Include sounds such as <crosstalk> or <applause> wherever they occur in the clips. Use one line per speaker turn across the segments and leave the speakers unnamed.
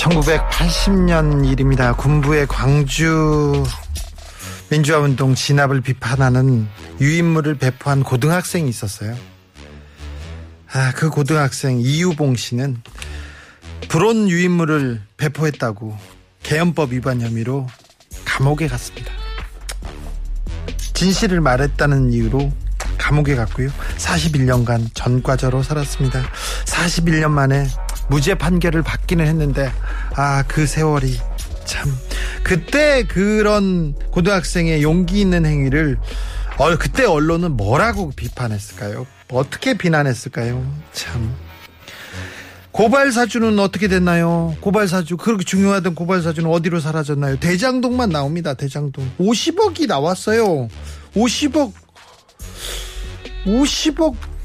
(1980년) 일입니다 군부의 광주 민주화운동 진압을 비판하는 유인물을 배포한 고등학생이 있었어요. 아, 그 고등학생 이유봉 씨는 불온 유인물을 배포했다고 개헌법 위반 혐의로 감옥에 갔습니다. 진실을 말했다는 이유로 감옥에 갔고요. 41년간 전과자로 살았습니다. 41년 만에 무죄 판결을 받기는 했는데 아, 그 세월이 참 그때 그런 고등학생의 용기 있는 행위를 어, 그때 언론은 뭐라고 비판했을까요? 어떻게 비난했을까요? 참. 고발 사주는 어떻게 됐나요? 고발 사주 그렇게 중요하던 고발 사주는 어디로 사라졌나요? 대장동만 나옵니다. 대장동 50억이 나왔어요. 50억 50억 아,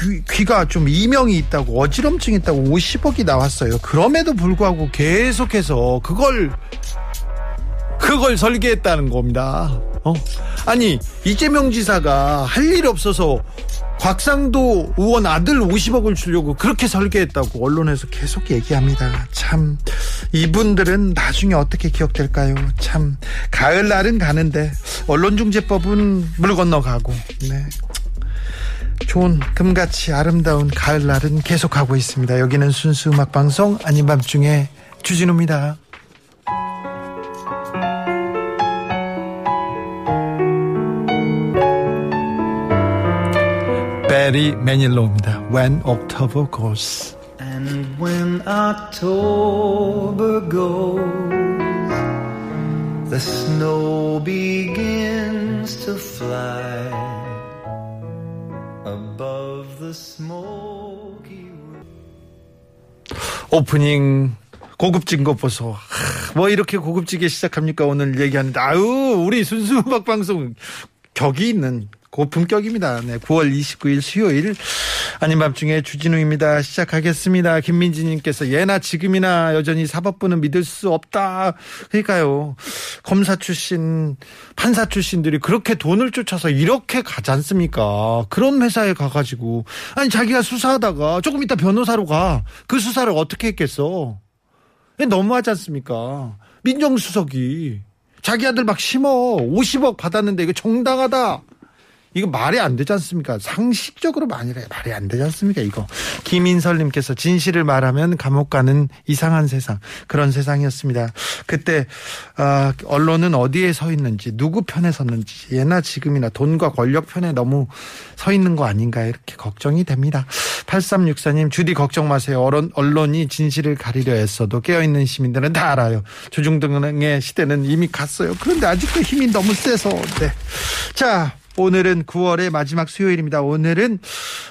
귀, 귀가 좀 이명이 있다고 어지럼증 있다고 50억이 나왔어요. 그럼에도 불구하고 계속해서 그걸 그걸 설계했다는 겁니다. 어? 아니 이재명 지사가 할 일 없어서 곽상도 의원 아들 50억을 주려고 그렇게 설계했다고 언론에서 계속 얘기합니다. 참 이분들은 나중에 어떻게 기억될까요? 참 가을날은 가는데 언론중재법은 물 건너가고 네. 좋은 금같이 아름다운 가을날은 계속하고 있습니다. 여기는 순수 음악 방송 아닌 밤중에 주진우입니다. 베리 매닐로입니다. When October Goes.
And when October goes, the snow begins to fly
오프닝 고급진 것 보소. 하, 뭐 이렇게 고급지게 시작합니까? 오늘 얘기하는데 아유 우리 순수 음악 방송 격이 있는 고품격입니다. 네, 9월 29일 수요일 아닌 밤중에 주진우입니다. 시작하겠습니다. 김민지님께서 예나 지금이나 여전히 사법부는 믿을 수 없다. 그러니까요. 검사 출신, 판사 출신들이 그렇게 돈을 쫓아서 이렇게 가지 않습니까? 그런 회사에 가가지고 아니 자기가 수사하다가 조금 이따 변호사로 가. 그 수사를 어떻게 했겠어? 너무하지 않습니까? 민정수석이 자기 아들 막 심어 50억 받았는데 이거 정당하다. 이거 말이 안 되지 않습니까? 상식적으로 말이래 말이 안 되지 않습니까? 이거 김인설님께서 진실을 말하면 감옥 가는 이상한 세상 그런 세상이었습니다. 그때 어, 언론은 어디에 서 있는지 누구 편에 섰는지 예나 지금이나 돈과 권력 편에 너무 서 있는 거 아닌가 이렇게 걱정이 됩니다. 8364님 주디 걱정 마세요. 언론, 언론이 진실을 가리려 했어도 깨어있는 시민들은 다 알아요. 조중동의 시대는 이미 갔어요. 그런데 아직도 힘이 너무 세서 네. 자 오늘은 9월의 마지막 수요일입니다. 오늘은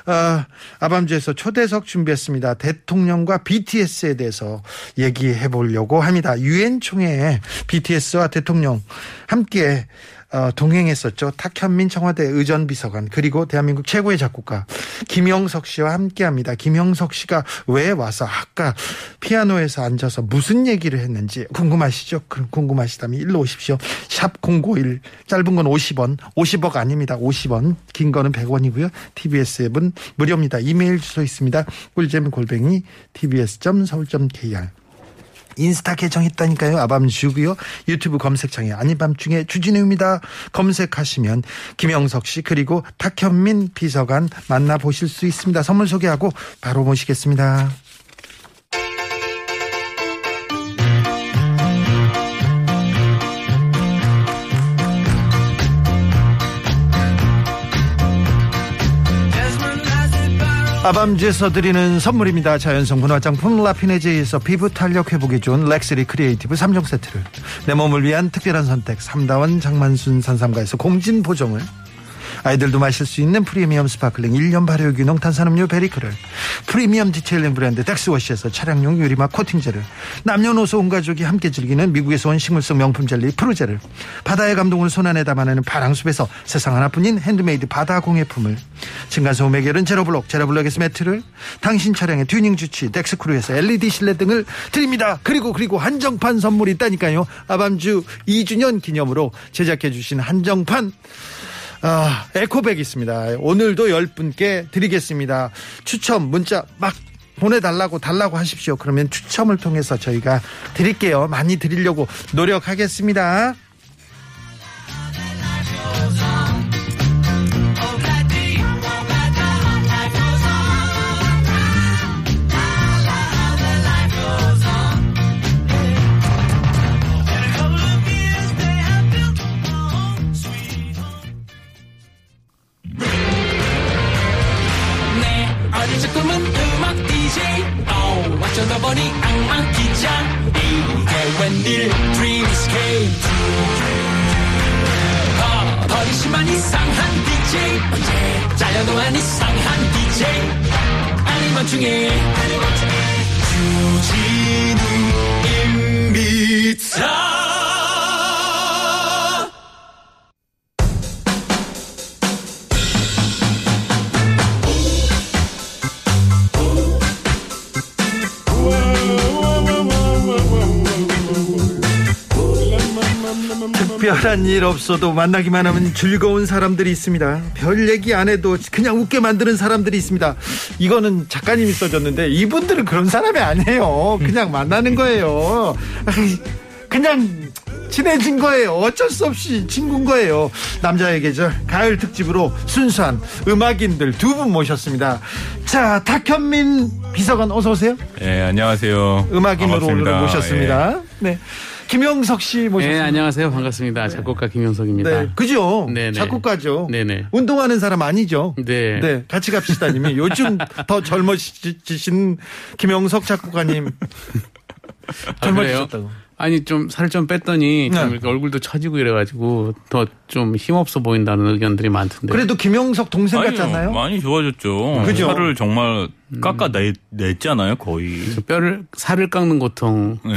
어, 아밤주에서 초대석 준비했습니다. 대통령과 BTS에 대해서 얘기해 보려고 합니다. 유엔 총회에 BTS와 대통령 함께 어, 동행했었죠. 탁현민 청와대 의전비서관 그리고 대한민국 최고의 작곡가 김영석 씨와 함께합니다. 김영석 씨가 왜 와서 아까 피아노에서 앉아서 무슨 얘기를 했는지 궁금하시죠? 그럼 궁금하시다면 일로 오십시오. 샵051 짧은 건 50원 50억 아닙니다. 50원 긴 거는 100원이고요. TBS 앱은 무료입니다. 이메일 주소 있습니다. 꿀잼 골뱅이 tbs.서울.kr 인스타 계정 있다니까요. 아밤주고요. 유튜브 검색창에 아닌 밤중에 주진우입니다. 검색하시면 김영석 씨 그리고 탁현민 비서관 만나보실 수 있습니다. 선물 소개하고 바로 모시겠습니다. 아밤주에서 드리는 선물입니다. 자연성분 화장품 라피네제이에서 피부 탄력 회복에 좋은 렉스리 크리에이티브 3종 세트를 내 몸을 위한 특별한 선택 삼다원 장만순 산삼가에서 공진보정을 아이들도 마실 수 있는 프리미엄 sparkling 1년 발효기 농탄산음료 베리크를. 프리미엄 detailing 브랜드 덱스워시에서 차량용 유리막 코팅제를. 남녀노소 온 가족이 함께 즐기는 미국에서 온 식물성 명품 젤리 프루제를. 바다의 감동을 손안에 담아내는 파랑숲에서 세상 하나뿐인 핸드메이드 바다 공예품을. 층간소음 해결은 제로블록 제로블록에서 매트를. 당신 차량의 튜닝 주치 덱스크루에서 LED 실내 등을 드립니다. 그리고 그리고 한정판 선물이 있다니까요. 아밤주 2주년 기념으로 제작해 주신 한정판 아, 에코백 있습니다. 오늘도 10분께 드리겠습니다. 추첨 문자 막 보내달라고 달라고 하십시오. 그러면 추첨을 통해서 저희가 드릴게요. 많이 드리려고 노력하겠습니다.
어쩌다 보니 악마 기자 이게 웬일? Dream Escape 어, 버리시만 이상한 DJ. 언제 잘려도한 이상한 DJ. 아니면 중에. 주진우
특별한 일 없어도 만나기만 하면 즐거운 사람들이 있습니다. 별 얘기 안 해도 그냥 웃게 만드는 사람들이 있습니다. 이거는 작가님이 써줬는데 이분들은 그런 사람이 아니에요. 그냥 만나는 거예요. 그냥 친해진 거예요. 어쩔 수 없이 친구인 거예요. 남자의 계절 가을 특집으로 순수한 음악인들 두 분 모셨습니다. 자, 탁현민 비서관 어서 오세요.
예, 안녕하세요.
음악인으로. 오늘 모셨습니다. 네. 김영석 씨
네,
모셨습니다.
안녕하세요. 반갑습니다. 작곡가 김영석입니다.
네, 그죠?
네네.
작곡가죠.
네네.
운동하는 사람 아니죠?
네.
네, 같이 갑시다님이 요즘 더 젊어지신 김영석 작곡가님 <laughs>
아?
젊어지셨다고.
아니 좀 살 좀 뺐더니 좀
네.
얼굴도 처지고 이래가지고 더 좀 힘없어 보인다는 의견들이 많던데.
그래도 김영석 동생 않나요?
많이 좋아졌죠.
그죠?
살을 정말 깎아 내, 냈잖아요, 거의.
저 뼈를 살을 깎는 고통.
네.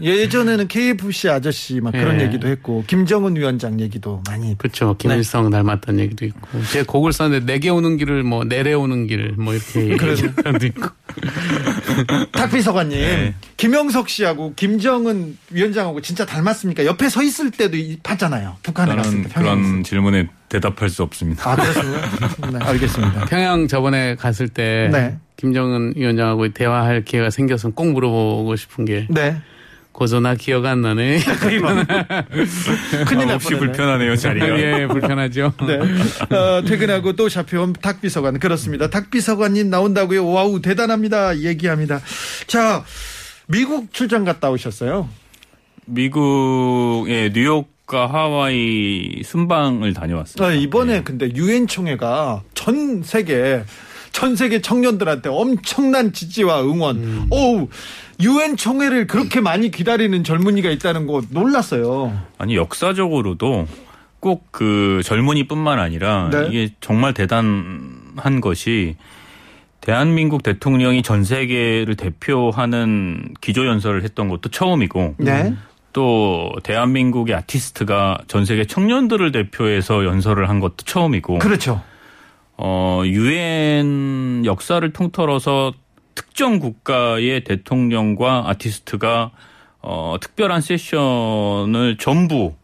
예전에는 KFC 아저씨 막 그런
네.
얘기도 했고 김정은 위원장 얘기도 많이
그렇죠. 김일성 닮았다는 얘기도 있고. 제 곡을 썼는데 내게 오는 길을 뭐 내려오는 길 뭐 이렇게 <laughs> 사람도 있고. <laughs>
탁비서관님
네.
김영석 씨하고 김정은 위원장하고 진짜 닮았습니까? 옆에 서 있을 때도 이- 봤잖아요. 북한에 갔을 때 평양에서.
그런 질문에 대답할 수 없습니다.
아 그렇습니까? 네, 알겠습니다.
평양 저번에 갔을 때
네.
김정은 위원장하고 대화할 기회가 생겼으면 꼭 물어보고 싶은 게
네.
고조나 기억 안 나네. <laughs>
큰일 날
없이. 불편하네요, 자리가.
예, 불편하죠. <laughs>
네. 어, 퇴근하고 또 잡혀온 탁비서관 그렇습니다. 탁비서관님 나온다고요. 와우 대단합니다. 얘기합니다. 자 미국 출장 갔다 오셨어요.
미국의 뉴욕 과 하와이 순방을 다녀왔어요.
어, 이번에 근데 유엔 총회가 전 세계 전 세계 청년들한테 엄청난 지지와 응원. 오 유엔 총회를 그렇게 많이 기다리는 젊은이가 있다는 거 놀랐어요.
아니, 역사적으로도 꼭 그 젊은이뿐만 아니라
네.
이게 정말 대단한 것이 대한민국 대통령이 전 세계를 대표하는 기조연설을 했던 것도 처음이고
네.
또 대한민국의 아티스트가 전 세계 청년들을 대표해서 연설을 한 것도 처음이고
그렇죠.
어 유엔 역사를 통틀어서 특정 국가의 대통령과 아티스트가 어 특별한 세션을 전부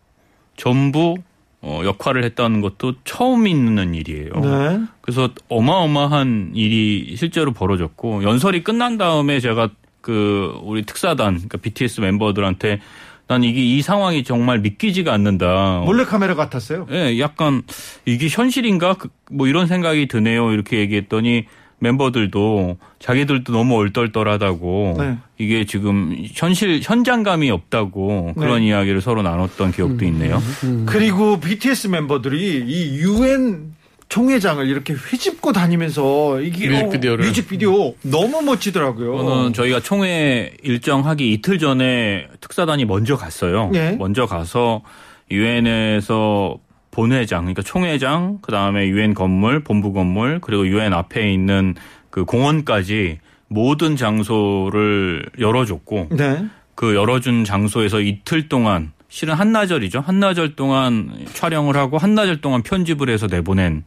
전부 어 역할을 했다는 것도 처음 있는 일이에요.
네.
그래서 어마어마한 일이 실제로 벌어졌고 연설이 끝난 다음에 제가 그 우리 특사단 그러니까 BTS 멤버들한테 난 이게 이 상황이 정말 믿기지가 않는다.
몰래 카메라 같았어요.
예, 약간 이게 현실인가 그- 뭐 이런 생각이 드네요. 이렇게 얘기했더니 멤버들도 자기들도 너무 얼떨떨하다고
네.
이게 지금 현실 현장감이 없다고 그런
네.
이야기를 서로 나눴던 기억도 있네요.
그리고 BTS 멤버들이 이 유엔 총회장을 이렇게 휘집고 다니면서 이게
뮤직비디오를.
어, 뮤직비디오 너무 멋지더라고요.
저는 저희가 총회 일정하기 이틀 전에 특사단이 먼저 갔어요.
예.
먼저 가서 유엔에서 본회장, 그러니까 총회장, 그 다음에 유엔 건물, 본부 건물, 그리고 유엔 앞에 있는 그 공원까지 모든 장소를 열어줬고
네.
그 열어준 장소에서 이틀 동안 실은 한나절이죠. 한나절 동안 촬영을 하고 한나절 동안 편집을 해서 내보낸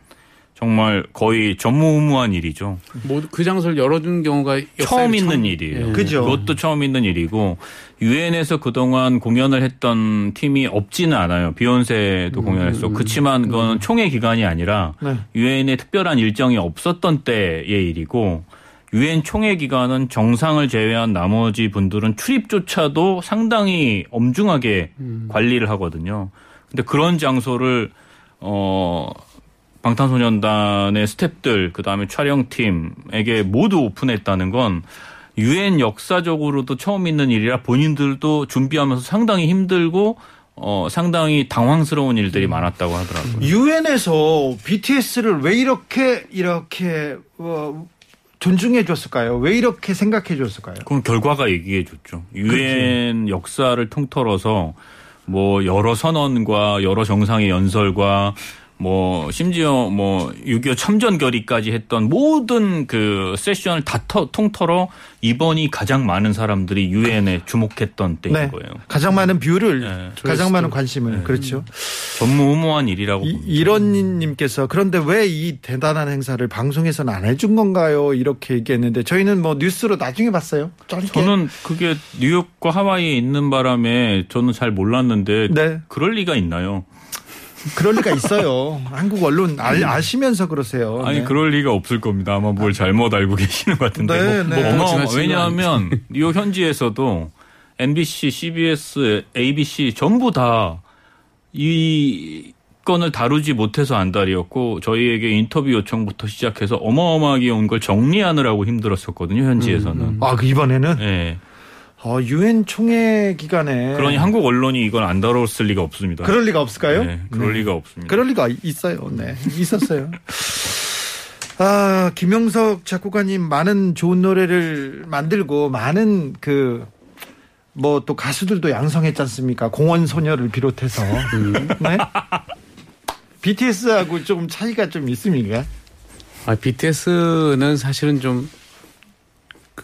정말 거의 전무후무한 일이죠.
모두 그 장소를 열어준 경우가
처음 있는
처음-
일이에요.
예.
그죠.
그것도 처음 있는 일이고 유엔에서 그동안 공연을 했던 팀이 없지는 않아요. 비욘세도 공연했었고 그렇지만 그건 총회 기간이 아니라
네.
유엔에 특별한 일정이 없었던 때의 일이고 유엔 총회 기간은 정상을 제외한 나머지 분들은 출입조차도 상당히 엄중하게 관리를 하거든요. 근데 그런 장소를 어 방탄소년단의 스탭들 그다음에 촬영팀에게 모두 오픈했다는 건 유엔 역사적으로도 처음 있는 일이라 본인들도 준비하면서 상당히 힘들고 어 상당히 당황스러운 일들이 많았다고 하더라고요.
유엔에서 BTS를 왜 이렇게 이렇게 어, 존중해 줬을까요? 왜 이렇게 생각해 줬을까요?
그럼 결과가 얘기해 줬죠. 유엔 역사를 통틀어서 뭐 여러 선언과 여러 정상의 연설과 뭐 심지어 뭐 6.25 참전 결의까지 했던 모든 그 세션을 다 터- 통틀어 이번이 가장 많은 사람들이 유엔에 주목했던 때인
네.
거예요.
가장 많은 뷰를,
네.
가장 많은 관심을. 그렇죠.
전무후무한 일이라고
이,
봅니다.
이런님께서 그런데 왜 이 대단한 행사를 방송에서는 안 해준 건가요? 이렇게 얘기했는데 저희는 뭐 뉴스로 나중에 봤어요. 짧게.
저는 그게 뉴욕과 하와이에 있는 바람에 저는 잘 몰랐는데
네.
그럴 리가 있나요?
그럴 리가 있어요. 한국 언론 알, 아시면서 그러세요.
아니
네.
그럴 리가 없을 겁니다. 아마 뭘 잘못 알고 <laughs> 계시는 것 같은데.
네,
뭐,
네.
뭐 어마어마-
지나친 거
왜냐하면 뉴욕 현지에서도 MBC, CBS, ABC 전부 다 이 건을 다루지 못해서 안달이었고 저희에게 인터뷰 요청부터 시작해서 어마어마하게 온 걸 정리하느라고 힘들었었거든요 현지에서는.
아, 그 이번에는
예.
어, 유엔 총회 기간에
그러니 한국 언론이 이걸 안 다뤘을 리가 없습니다.
그럴 리가 없을까요?
네, 그럴 리가 없습니다.
그럴 리가 있어요. 네. 있었어요. 아, 김영석 작곡가님 많은 좋은 노래를 만들고 많은 그, 뭐 또 가수들도 양성했지 않습니까? 공원 소녀를 비롯해서. 네? BTS하고 조금 차이가 좀 있습니까?
아, BTS는 사실은 좀그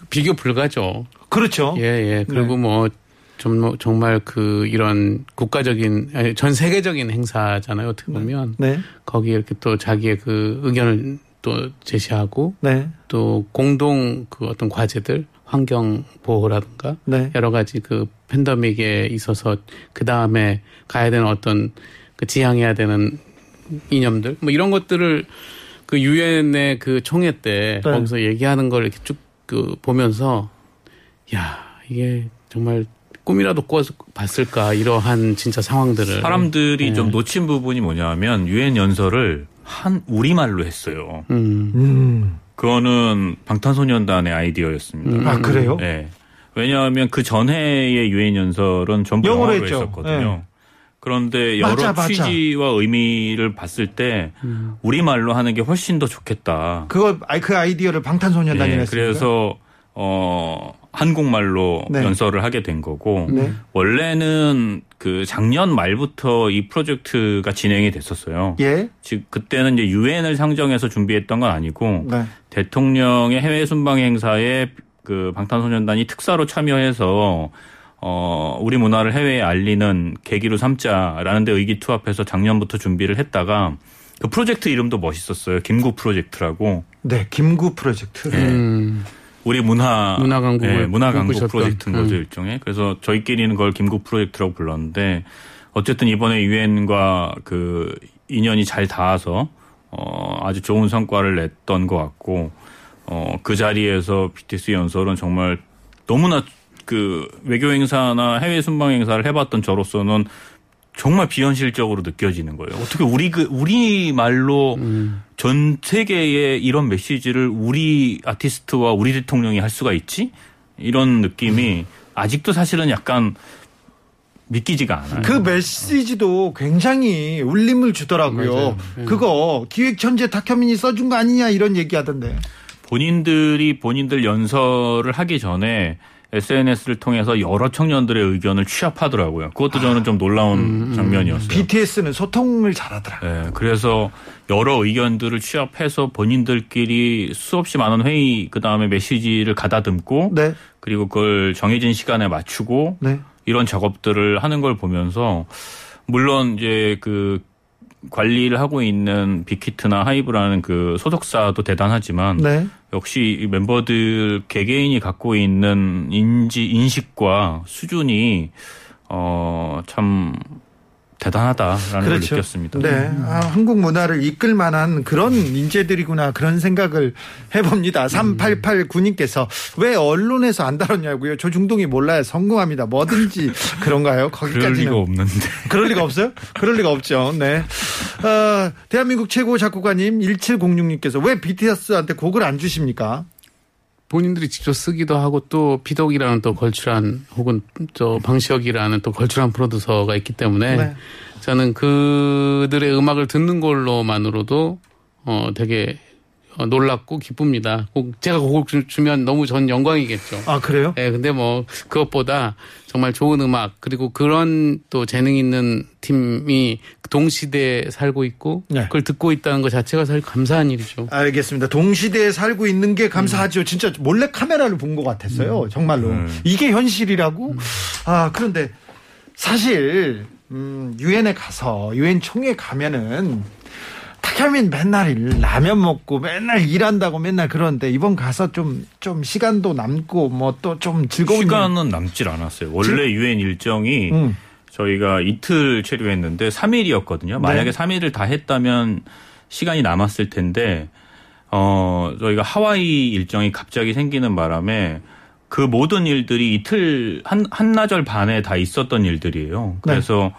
비교 불가죠.
그렇죠.
예, 예. 그리고 뭐, 좀, 뭐 정말 그, 이런 국가적인, 아니, 전 세계적인 행사잖아요. 어떻게 보면.
네.
거기에 이렇게 또 자기의 그 의견을 또 제시하고
네.
또 공동 그 어떤 과제들, 환경 보호라든가
네.
여러 가지 그 팬데믹에 있어서 그 다음에 가야 되는 어떤 그 지향해야 되는 이념들 뭐 이런 것들을 그 유엔의 그 총회 때
네.
거기서 얘기하는 걸 이렇게 쭉 그 보면서 야 이게 정말 꿈이라도 꿔 봤을까 이러한 진짜 상황들을
사람들이
네.
좀 놓친 부분이 뭐냐면 유엔 연설을 한 우리말로 했어요.
음,
음.
그거는 방탄소년단의 아이디어였습니다.
아, 그래요?
네. 왜냐하면 그 전해의 유엔 연설은 전부
영어로.
했었거든요.
네.
그런데 여러
맞아, 맞아.
취지와 의미를 봤을 때 우리 말로 하는 게 훨씬 더 좋겠다.
그거, 아이, 그 아이디어를 방탄소년단이
예,
했습니다.
그래서 어 한국말로
네.
연설을 하게 된 거고
네.
원래는 그 작년 말부터 이 프로젝트가 진행이 됐었어요.
예.
즉 그때는 이제 유엔을 상정해서 준비했던 건 아니고
네.
대통령의 해외 순방 행사에 그 방탄소년단이 특사로 참여해서 어 우리 문화를 해외에 알리는 계기로 삼자라는 데 의기투합해서 작년부터 준비를 했다가 그 프로젝트 이름도 멋있었어요. 김구 프로젝트라고
네. 김구 프로젝트.
음,
우리 문화
문화 강국을
예, 문화 강국. 프로젝트인 거죠
음.
일종의. 그래서 저희끼리는 그걸 김국 프로젝트라고 불렀는데 어쨌든 이번에 유엔과 그 인연이 잘 닿아서 어 아주 좋은 성과를 냈던 것 같고 어그 자리에서 BTS 연설은 정말 너무나 그 외교 행사나 해외 순방 행사를 해봤던 저로서는 정말 비현실적으로 느껴지는 거예요. 어떻게 우리 그 우리 말로
음.
전 세계에 이런 메시지를 우리 아티스트와 우리 대통령이 할 수가 있지? 이런 느낌이 아직도 사실은 약간 믿기지가 않아요.
그 메시지도 굉장히 울림을 주더라고요.
맞아요. 네.
그거 기획천재 탁현민이 써준 거 아니냐 이런 얘기 하던데.
본인들이 본인들 연설을 하기 전에 SNS를 통해서 여러 청년들의 의견을 취합하더라고요. 그것도 저는 좀 놀라운 장면이었어요.
BTS는 소통을 잘하더라.
네, 그래서 여러 의견들을 취합해서 본인들끼리 수없이 많은 회의 그 다음에 메시지를 가다듬고
네.
그리고 그걸 정해진 시간에 맞추고
네.
이런 작업들을 하는 걸 보면서 물론 이제 그 관리를 하고 있는 빅히트나 하이브라는 그 소속사도 대단하지만
네.
역시 이 멤버들 개개인이 갖고 있는 인지 인식과 수준이 어 참 대단하다라는 걸 느꼈습니다.
네. 아, 한국 문화를 이끌 만한 그런 인재들이구나 그런 생각을 해봅니다. 3889님께서 왜 언론에서 안 다뤘냐고요. 조중동이 몰라요. 성공합니다. 뭐든지 <laughs> 그런가요?
그럴
거기까지는.
리가 없는데.
그럴 리가 없어요? 그럴 리가 없죠. 네. 어, 대한민국 최고 작곡가님 1706님께서 왜 BTS한테 곡을 안 주십니까?
본인들이 직접 쓰기도 하고 또 비덕이라는 또 걸출한 혹은 저 방시혁이라는 또 걸출한 프로듀서가 있기 때문에
네.
저는 그들의 음악을 듣는 걸로만으로도 어 되게 어, 놀랍고 기쁩니다. 꼭 제가 곡을 주- 주면 너무 전 영광이겠죠.
아, 그래요?
예, 근데 뭐 그것보다 정말 좋은 음악 그리고 그런 또 재능 있는 팀이 동시대에 살고 있고
네.
그걸 듣고 있다는 것 자체가 사실 감사한 일이죠.
알겠습니다. 동시대에 살고 있는 게 감사하죠. 진짜 몰래 카메라를 본 것 같았어요. 정말로. 이게 현실이라고? 아, 그런데 사실, 음, 유엔에 가서, 유엔 총회 가면은, 타카민 맨날 일, 라면 먹고 맨날 일한다고 맨날 그러는데 이번 가서 좀, 좀 시간도 남고 뭐 또 좀 즐거운. 일-
시간은 남질 않았어요. 원래 유엔 일정이
음.
저희가 이틀 체류했는데 3일이었거든요. 만약에
네.
3일을 다 했다면 시간이 남았을 텐데 어 저희가 하와이 일정이 갑자기 생기는 바람에 그 모든 일들이 이틀 한 한나절 반에 다 있었던 일들이에요. 그래서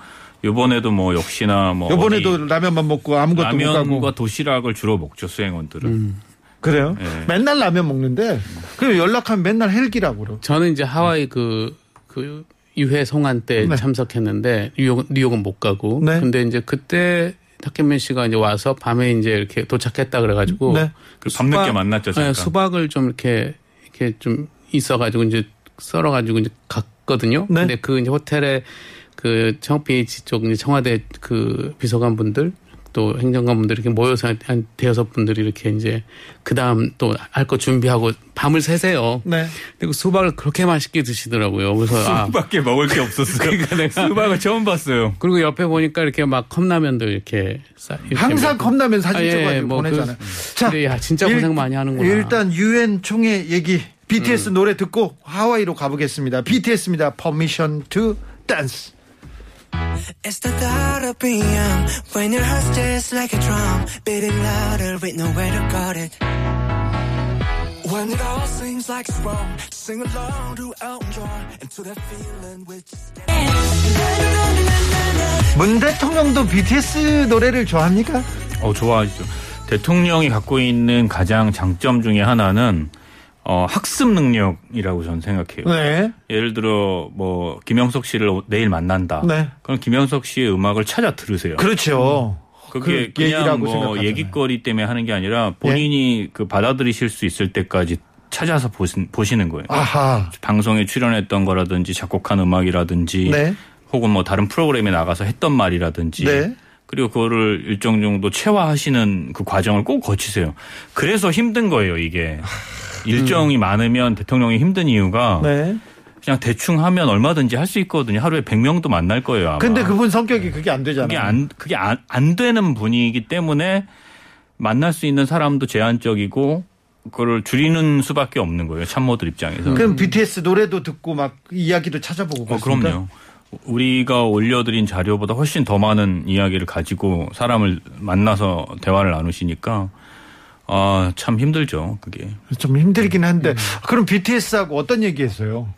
이번에도 뭐 역시나 뭐
네. 요번에도 라면만 먹고 아무것도 못
라면과
가고.
도시락을 주로 먹죠 수행원들은.
그래요?
네.
맨날 라면 먹는데, 그 연락하면 맨날 헬기라고 그러
저는 이제 하와이 그, 그 유해 송환 때
네.
참석했는데 뉴욕, 뉴욕은 못 가고.
네.
근데 이제 그때 타케민 씨가 이제 와서 밤에 이제 이렇게 도착했다 그래가지고.
네.
그 밤늦게 만났죠, 잠깐.
네, 수박을 좀 이렇게 이렇게 좀 있어가지고 이제 썰어가지고 이제 갔거든요.
네.
근데 그 이제 호텔에 그 청PH 쪽 이제 청와대 그 비서관 분들 또 행정관 분들 이렇게 모여서 한 대여섯 분들이 이렇게 이제 그 다음 또 할 거 준비하고 밤을 새세요.
네.
그리고 수박을 그렇게 맛있게 드시더라고요. 그래서 아,
수밖에 먹을 게 없었어요.
그러니까 내가- <laughs>
수박을 처음 봤어요.
그리고 옆에 보니까 이렇게 막 컵라면도 이렇게 싸- 이렇게
항상
막-
컵라면 사진
아, 예,
찍어가지고
뭐
보내잖아요.
그- 근데 야, 진짜 고생 많이 하는구나.
일단 유엔 총회 얘기
음.
BTS 노래 듣고 하와이로 가보겠습니다. BTS입니다. Permission to Dance.
It's the thought of being young when your heart's just like a drum, beating louder with nowhere to guard it. When it all seems like it's wrong, sing along to Elton John and to that feeling which
문 대통령도 BTS 노래를 좋아합니까?
어, 좋아하시죠. 대통령이 갖고 있는 가장 장점 중에 하나는 어, 학습 능력이라고 저는 생각해요.
네.
예를 들어 뭐 김영석 씨를 내일 만난다.
네.
그럼 김영석 씨의 음악을 찾아 들으세요.
그렇죠.
그게
그
그냥 뭐
생각하잖아요.
얘기거리 때문에 하는 게 아니라 본인이 그 받아들이실 수 있을 때까지 찾아서 보신, 보시는 거예요.
아하.
방송에 출연했던 거라든지 작곡한 음악이라든지
네.
혹은 뭐 다른 프로그램에 나가서 했던 말이라든지
네.
그리고 그거를 일정 정도 체화하시는 그 과정을 꼭 거치세요. 그래서 힘든 거예요, 이게. 일정이 많으면 대통령이 힘든 이유가
네.
그냥 대충 하면 얼마든지 할 수 있거든요. 하루에 100명도 만날 거예요, 아마.
근데 그분 성격이 그게 안 되잖아요.
그게 안 그게 안, 안 되는 분이기 때문에 만날 수 있는 사람도 제한적이고 그걸 줄이는 수밖에 없는 거예요. 참모들 입장에서.
그럼 BTS 노래도 듣고 막 이야기도 찾아보고
어,
그렇습니까?
그럼요. 우리가 올려드린 자료보다 훨씬 더 많은 이야기를 가지고 사람을 만나서 대화를 나누시니까 아, 참 힘들죠, 그게.
좀 힘들긴 한데 그럼 BTS하고 어떤 얘기 했어요?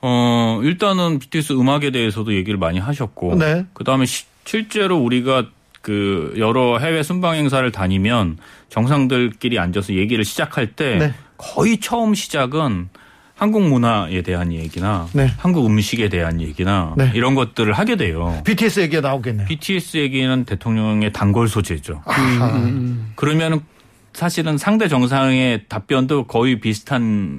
어, 일단은 BTS 음악에 대해서도 얘기를 많이 하셨고
네.
그 다음에 시- 실제로 우리가 그 여러 해외 순방 행사를 다니면 정상들끼리 앉아서 얘기를 시작할 때
네.
거의 처음 시작은 한국 문화에 대한 얘기나
네.
한국 음식에 대한 얘기나
네.
이런 것들을 하게 돼요.
BTS 얘기가 나오겠네요.
BTS 얘기는 대통령의 단골 소재죠.
아하.
그러면 사실은 상대 정상의 답변도 거의 비슷한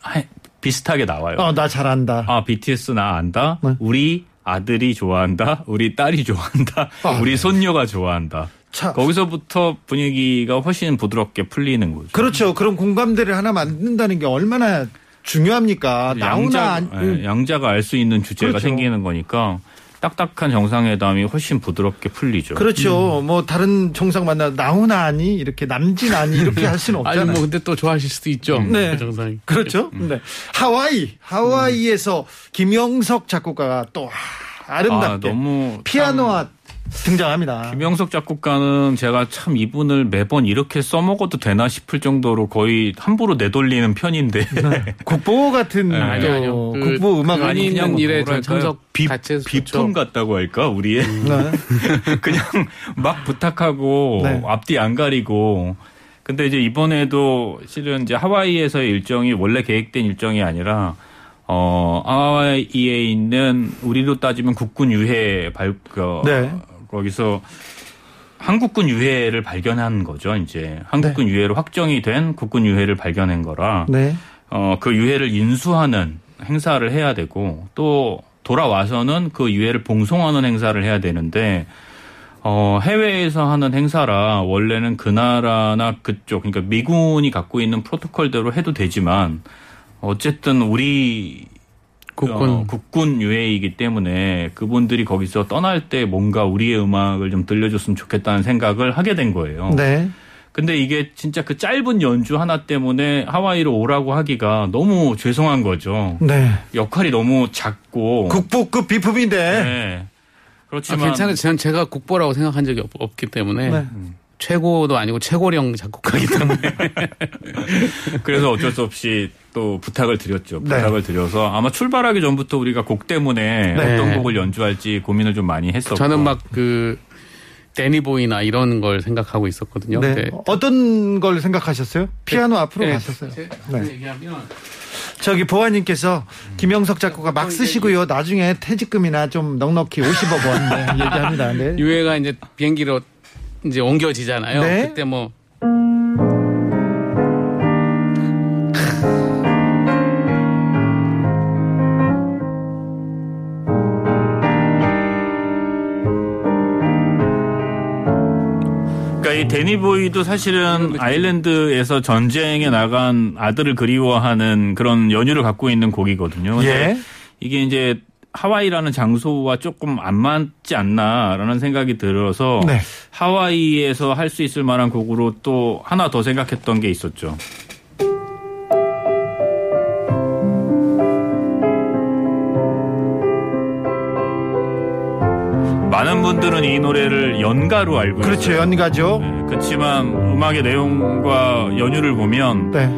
하- 비슷하게 나와요.
어, 나 잘한다.
아, BTS 나 안다?
네.
우리 아들이 좋아한다? 우리 딸이 좋아한다?
아,
우리 손녀가 좋아한다?
자.
거기서부터 분위기가 훨씬 부드럽게 풀리는 거죠.
그렇죠. 그런 공감대를 하나 만든다는 게 얼마나 중요합니까? 나오나
양자,
안,
예, 양자가 알 수 있는 주제가
그렇죠.
생기는 거니까 딱딱한 정상회담이 훨씬 부드럽게 풀리죠.
그렇죠. 뭐 다른 정상 만나 나오나 아니 이렇게 남진 아니 이렇게 할 수는
아니
없잖아요.
뭐 근데 또 좋아하실 수도 있죠.
네.
그 정상이.
그렇죠. 네. 하와이 하와이에서 김영석 작곡가가 또 아, 름답게
아, 너무
피아노와 등장합니다.
김영석 작곡가는 제가 참 이분을 매번 이렇게 써먹어도 되나 싶을 정도로 거의 함부로 내돌리는 편인데 <laughs>
국보 같은
네.
또
아니 아니요. 그
국보 음악 아니
있는 일에? 참석
비, 비품. 같다고 할까 우리의
네. <laughs>
그냥 막 부탁하고
네.
앞뒤 안 가리고 근데 이제 이번에도 실은 이제 하와이에서의 일정이 원래 계획된 일정이 아니라 어 하와이에 있는 우리로 따지면 국군 유해 발 그,
네.
거기서 한국군 유해를 발견한 거죠 이제 한국군 유해로 확정이 된 국군 유해를 발견한 거라
네.
어, 그 유해를 인수하는 행사를 해야 되고 또 돌아와서는 그 유해를 봉송하는 행사를 해야 되는데 어, 해외에서 하는 행사라 원래는 그 나라나 그쪽 그러니까 미군이 갖고 있는 프로토콜대로 해도 되지만 어쨌든 우리
국군.
어, 국군 유해이기 때문에 그분들이 거기서 떠날 때 뭔가 우리의 음악을 좀 들려줬으면 좋겠다는 생각을 하게 된 거예요.
네.
근데 이게 진짜 그 짧은 연주 하나 때문에 하와이로 오라고 하기가 너무 죄송한 거죠.
네.
역할이 너무 작고.
국보급 비품인데.
네.
아,
그렇지만
괜찮아요. 저는 제가 국보라고 생각한 적이 없, 기 때문에
네.
최고도 아니고 최고령 작곡가기 때문에 <laughs>
그래서 어쩔 수 없이 또 부탁을 드렸죠.
네.
부탁을 드려서 아마 출발하기 전부터 우리가 곡 때문에
네.
어떤 곡을 연주할지 고민을 좀 많이 했었고.
저는 막그 데니보이나 이런 걸 생각하고 있었거든요.
네.
근데
어떤 걸 생각하셨어요? 피아노 앞으로
네.
가셨어요.
제-
네.
얘기하면
저기 보아님께서 김영석 작곡가 막 쓰시고요. 나중에 퇴직금이나 좀 넉넉히 50억 원 네, 얘기합니다. 네. <laughs>
유해가 이제 비행기로 이제 옮겨지잖아요.
네.
그때 뭐
데니보이도 사실은 아일랜드에서 전쟁에 나간 아들을 그리워하는 그런 연유를 갖고 있는 곡이거든요.
예.
이게 이제 하와이라는 장소와 조금 안 맞지 않나라는 생각이 들어서
네.
하와이에서 할 수 있을 만한 곡으로 또 하나 더 생각했던 게 있었죠. 많은 분들은 이 노래를 연가로 알고
그렇죠.
있어요.
연가죠.
네, 그렇지만 음악의 내용과 연유를 보면
네.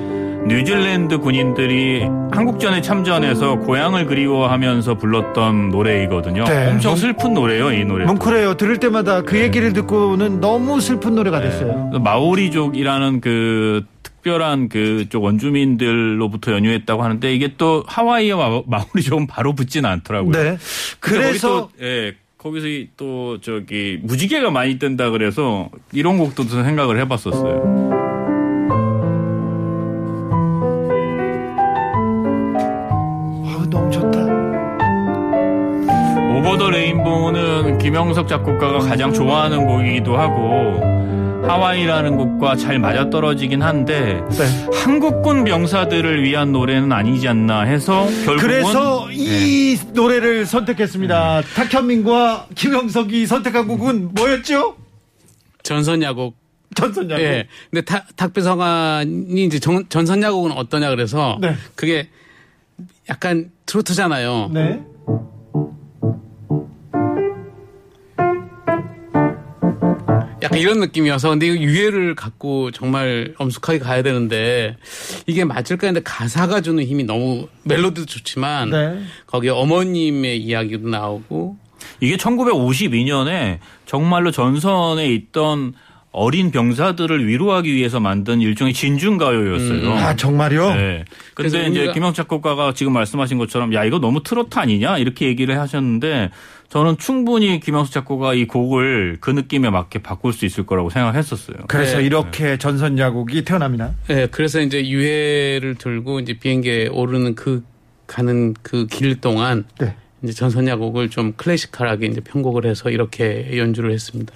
뉴질랜드 군인들이 한국전에 참전해서 고향을 그리워하면서 불렀던 노래이거든요.
네.
엄청
뭉-
슬픈 노래예요, 이 노래.
뭉클해요. 들을 때마다 그 얘기를 듣고는 너무 슬픈 노래가 됐어요.
마오리족이라는 그 특별한 그쪽 원주민들로부터 연유했다고 하는데 이게 또 하와이와 마- 마오리족은 바로 붙지는 않더라고요.
네. 그래서
예, 거기서 이- 또 저기 무지개가 많이 뜬다 그래서 이런 곡도 좀 생각을 해봤었어요.
너무 좋다.
오버 더 레인보우는 김영석 작곡가가 가장 좋아하는 곡이기도 하고 하와이라는 곡과 잘 맞아떨어지긴 한데
네.
한국군 병사들을 위한 노래는 아니지 않나 해서 결국은
그래서 이 노래를 선택했습니다. 탁현민과 김영석이 선택한 곡은 뭐였죠?
전선야곡
전선야곡.
예. 근데 탁, 탁배성환이 이제 전, 전선야곡은 어떠냐 그래서
네.
그게 약간 트로트잖아요.
네.
약간 이런 느낌이어서 근데 이거 유해를 갖고 정말 엄숙하게 가야 되는데 이게 맞을까 했는데 가사가 주는 힘이 너무 멜로디도 좋지만
네.
거기에 어머님의 이야기도 나오고
이게 1952년에 정말로 전선에 있던 어린 병사들을 위로하기 위해서 만든 일종의 진중가요였어요.
아 정말요?
네. 근데 이제
우리가-
김영 작곡가가 지금 말씀하신 것처럼 야 이거 너무 트로트 아니냐 이렇게 얘기를 하셨는데 저는 충분히 김영수 작곡가 이 곡을 그 느낌에 맞게 바꿀 수 있을 거라고 생각했었어요.
그래서
네.
이렇게 전선 야곡이 태어납니다.
예, 그래서 이제 유해를 들고 이제 비행기에 오르는 그 가는 그 길 동안
네.
이제 전선 야곡을 좀 클래시컬하게 이제 편곡을 해서 이렇게 연주를 했습니다.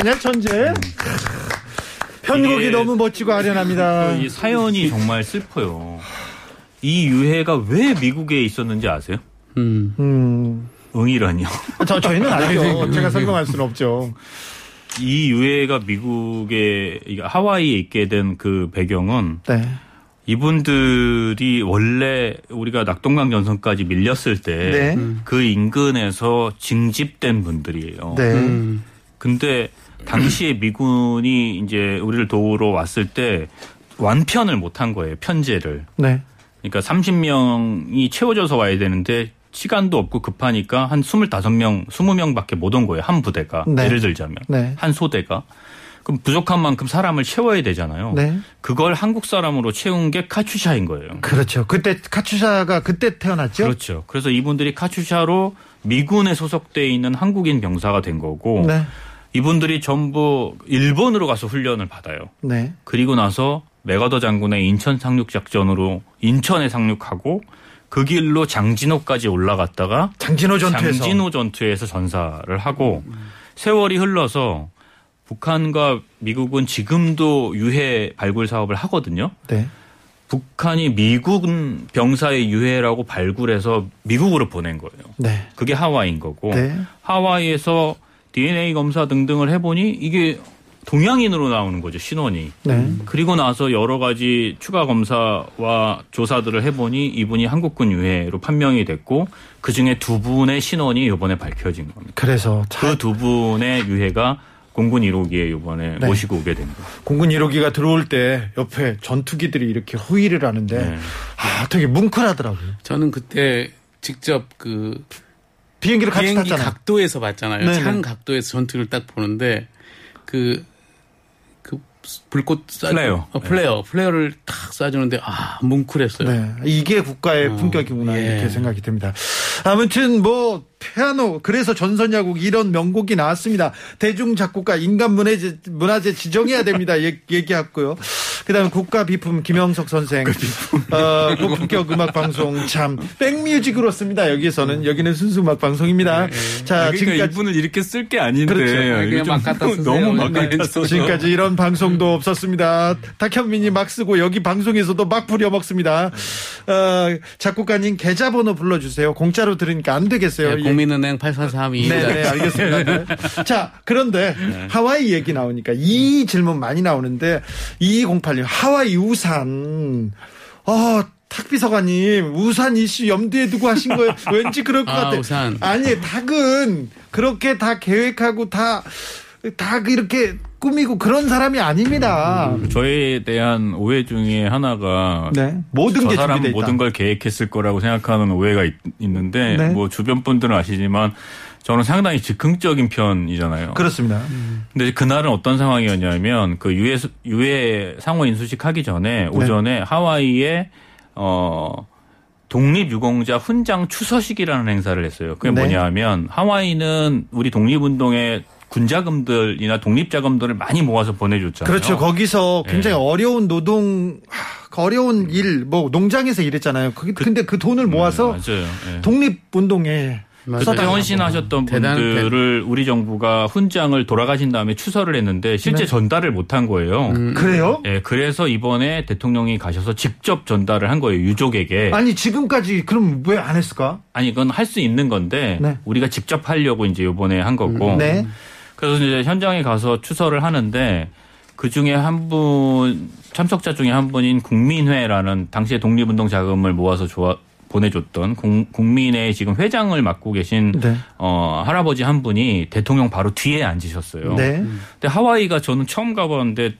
아니야 천재? 편곡이 너무 멋지고 아련합니다.
이 사연이 정말 슬퍼요. 이 유해가 왜 미국에 있었는지 아세요?
음.
음,
응이라니요.
저 저희는 알죠. <laughs> 제가 설명할 수는 없죠.
이 유해가 미국에 하와이에 있게 된 그 배경은
네,
이분들이 원래 우리가 낙동강 전선까지 밀렸을 때그
네,
인근에서 징집된 분들이에요.
네,
음.
근데 당시에 미군이 이제 우리를 도우러 왔을 때 완편을 못한 거예요. 편제를.
네,
그러니까 30명이 채워져서 와야 되는데 시간도 없고 급하니까 한 25명, 20명밖에 못 온 거예요. 한 부대가.
네.
예를 들자면.
네.
한 소대가. 그럼 부족한 만큼 사람을 채워야 되잖아요.
네.
그걸 한국 사람으로 채운 게 카츄샤인 거예요.
그렇죠. 그때 카츄샤가 그때 태어났죠.
그렇죠. 그래서 이분들이 카츄샤로 미군에 소속돼 있는 한국인 병사가 된 거고
네,
이분들이 전부 일본으로 가서 훈련을 받아요.
네,
그리고 나서 메가더 장군의 인천 상륙 작전으로 인천에 상륙하고 그 길로 장진호까지 올라갔다가
장진호 전투에서
장진호 전투에서 전사를 하고 세월이 흘러서 북한과 미국은 지금도 유해 발굴 사업을 하거든요.
네,
북한이 미국 병사의 유해라고 발굴해서 미국으로 보낸 거예요.
네,
그게 하와이인 거고
네.
하와이에서 DNA 검사 등등을 해보니 이게 동양인으로 나오는 거죠 신원이.
네.
그리고 나서 여러 가지 추가 검사와 조사들을 해보니 이분이 한국군 유해로 판명이 됐고 그 중에 두 분의 신원이 이번에 밝혀진 겁니다.
그래서 자,
그두 분의 유해가 공군 1호기에 이번에
네.
모시고 오게 된 거예요.
공군 1호기가 들어올 때 옆에 전투기들이 이렇게 호위를 하는데
네.
아 되게 뭉클하더라고요.
저는 그때 직접 그
비행기를 같이
비행기
탔잖아요.
각도에서 봤잖아요.
네네.
찬 각도에서 전투를 딱 보는데 그, 그 불꽃 쏴
플레어.
어, 플레어. 플레어를 탁 쏴주는데 아 뭉클했어요.
네, 이게 국가의
어,
품격이구나
예.
이렇게 생각이 듭니다. 아무튼 뭐 피아노 그래서 전선야곡 이런 명곡이 나왔습니다. 대중 작곡가 인간 문화재 문화재 지정해야 됩니다. 얘- 얘기했고요. 그다음에 국가 비품 김영석 선생 어, 고품격 음악 방송 참 백뮤직으로 씁니다. 여기서는 여기는 순수 음악 방송입니다. 자
그러니까
지금까지
이분을 이렇게 쓸 게 아닌데
그렇죠.
좀막 갖다 쓰세요.
너무 막
네.
갖다
지금까지 이런 방송도 없었습니다. 탁현민이 막 쓰고 여기 방송에서도 막 부려 먹습니다. 어, 작곡가님 계좌번호 불러주세요. 공짜로 들으니까 안 되겠어요.
네, 국민은행 8432.
네, 네, 알겠습니다. <laughs> 네. 자, 그런데 하와이 얘기 나오니까 이 질문 많이 나오는데 2208님 하와이 우산 어 탁 비서관님 우산 이슈 염두에 두고 하신 거예요. <laughs> 왠지 그럴 것
아,
같아요.
우산.
아니 닭은 그렇게 다 계획하고 다다 이렇게 꾸미고 그런 사람이 아닙니다.
저에 대한 오해 중에 하나가
네, 모든 저게
사람. 모든 걸 계획했을 거라고 생각하는 오해가 있, 는데
네.
뭐 주변 분들은 아시지만 저는 상당히 즉흥적인 편이잖아요.
그렇습니다.
근데 그날은 어떤 상황이었냐면 그 유해 유해 상호 인수식 하기 전에 오전에 하와이에 어 독립 유공자 훈장 추서식이라는 행사를 했어요. 그게
네.
뭐냐면 하와이는 우리 독립운동의 군자금들이나 독립자금들을 많이 모아서 보내줬잖아요.
그렇죠. 거기서 굉장히
네.
어려운 노동, 하, 어려운 일, 뭐 농장에서 일했잖아요. 그, 근데 그 돈을 모아서
네, 맞아요. 예.
독립운동에
그때 헌신하셨던 분들을 우리 정부가 훈장을 돌아가신 다음에 추서를 했는데 실제
네.
전달을 못한 거예요.
그래요?
예, 그래서 이번에 대통령이 가셔서 직접 전달을 한 거예요, 유족에게.
아니 지금까지 그럼 왜 안 했을까?
아니, 그건 할 수 있는 건데,
네.
우리가 직접 하려고 이제 이번에 한 거고.
네.
그래서 이제 현장에 가서 추서를 하는데, 그 중에 한 분, 참석자 중에 한 분인 국민회라는 당시에 독립운동 자금을 모아서 좋아, 보내줬던 공- 국민회 지금 회장을 맡고 계신
네.
어, 할아버지 한 분이 대통령 바로 뒤에 앉으셨어요.
네.
근데 하와이가 저는 처음 가봤는데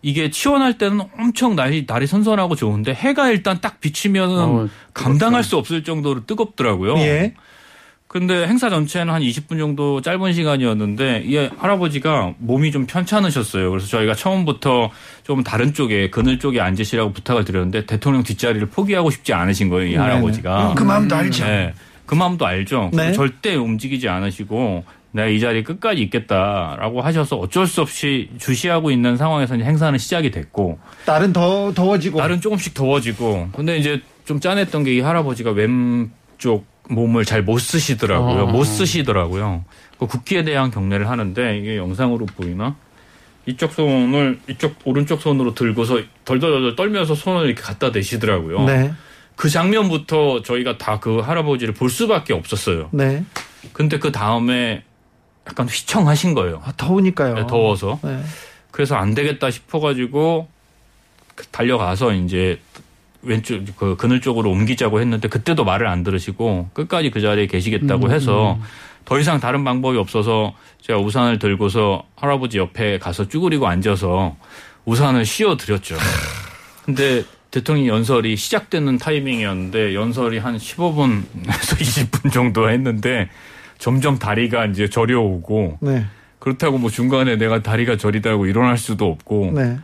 이게 치원할 때는 엄청 날이 날이 선선하고 좋은데 해가 일단 딱 비치면은
어,
감당할 수 없을 정도로 뜨겁더라고요.
예.
근데 행사 전체는 한 20분 정도 짧은 시간이었는데 이 할아버지가 몸이 좀 편찮으셨어요. 그래서 저희가 처음부터 좀 다른 쪽에 그늘 쪽에 앉으시라고 부탁을 드렸는데 대통령 뒷자리를 포기하고 싶지 않으신 거예요, 이 할아버지가.
그 마음도 알죠.
네. 그 마음도 알죠.
네.
절대 움직이지 않으시고 내가 이 자리에 끝까지 있겠다라고 하셔서 어쩔 수 없이 주시하고 있는 상황에서 이제 행사는 시작이 됐고
날은 더 더워지고.
날은 조금씩 더워지고 근데 이제 좀 짠했던 게 이 할아버지가 왼쪽 몸을 잘 못 쓰시더라고요.
어.
못 쓰시더라고요. 그 국기에 대한 경례를 하는데 이게 영상으로 보이나? 이쪽 손을 이쪽 오른쪽 손으로 들고서 덜덜덜 떨면서 손을 이렇게 갖다 대시더라고요.
네.
그 장면부터 저희가 다 그 할아버지를 볼 수밖에 없었어요.
네.
근데 그 다음에 약간 휘청하신 거예요.
아, 더우니까요.
네, 더워서.
네.
그래서 안 되겠다 싶어가지고 그 달려가서 이제 왼쪽 그 그늘 쪽으로 옮기자고 했는데 그때도 말을 안 들으시고 끝까지 그 자리에 계시겠다고 해서 더 이상 다른 방법이 없어서 제가 우산을 들고서 할아버지 옆에 가서 쭈그리고 앉아서 우산을 씌워 드렸죠. 근데 대통령 연설이 시작되는 타이밍이었는데 연설이 한 15분에서 20분 <laughs> 정도 했는데 점점 다리가 이제 저려오고
네.
그렇다고 뭐 중간에 내가 다리가 저리다고 일어날 수도 없고
네.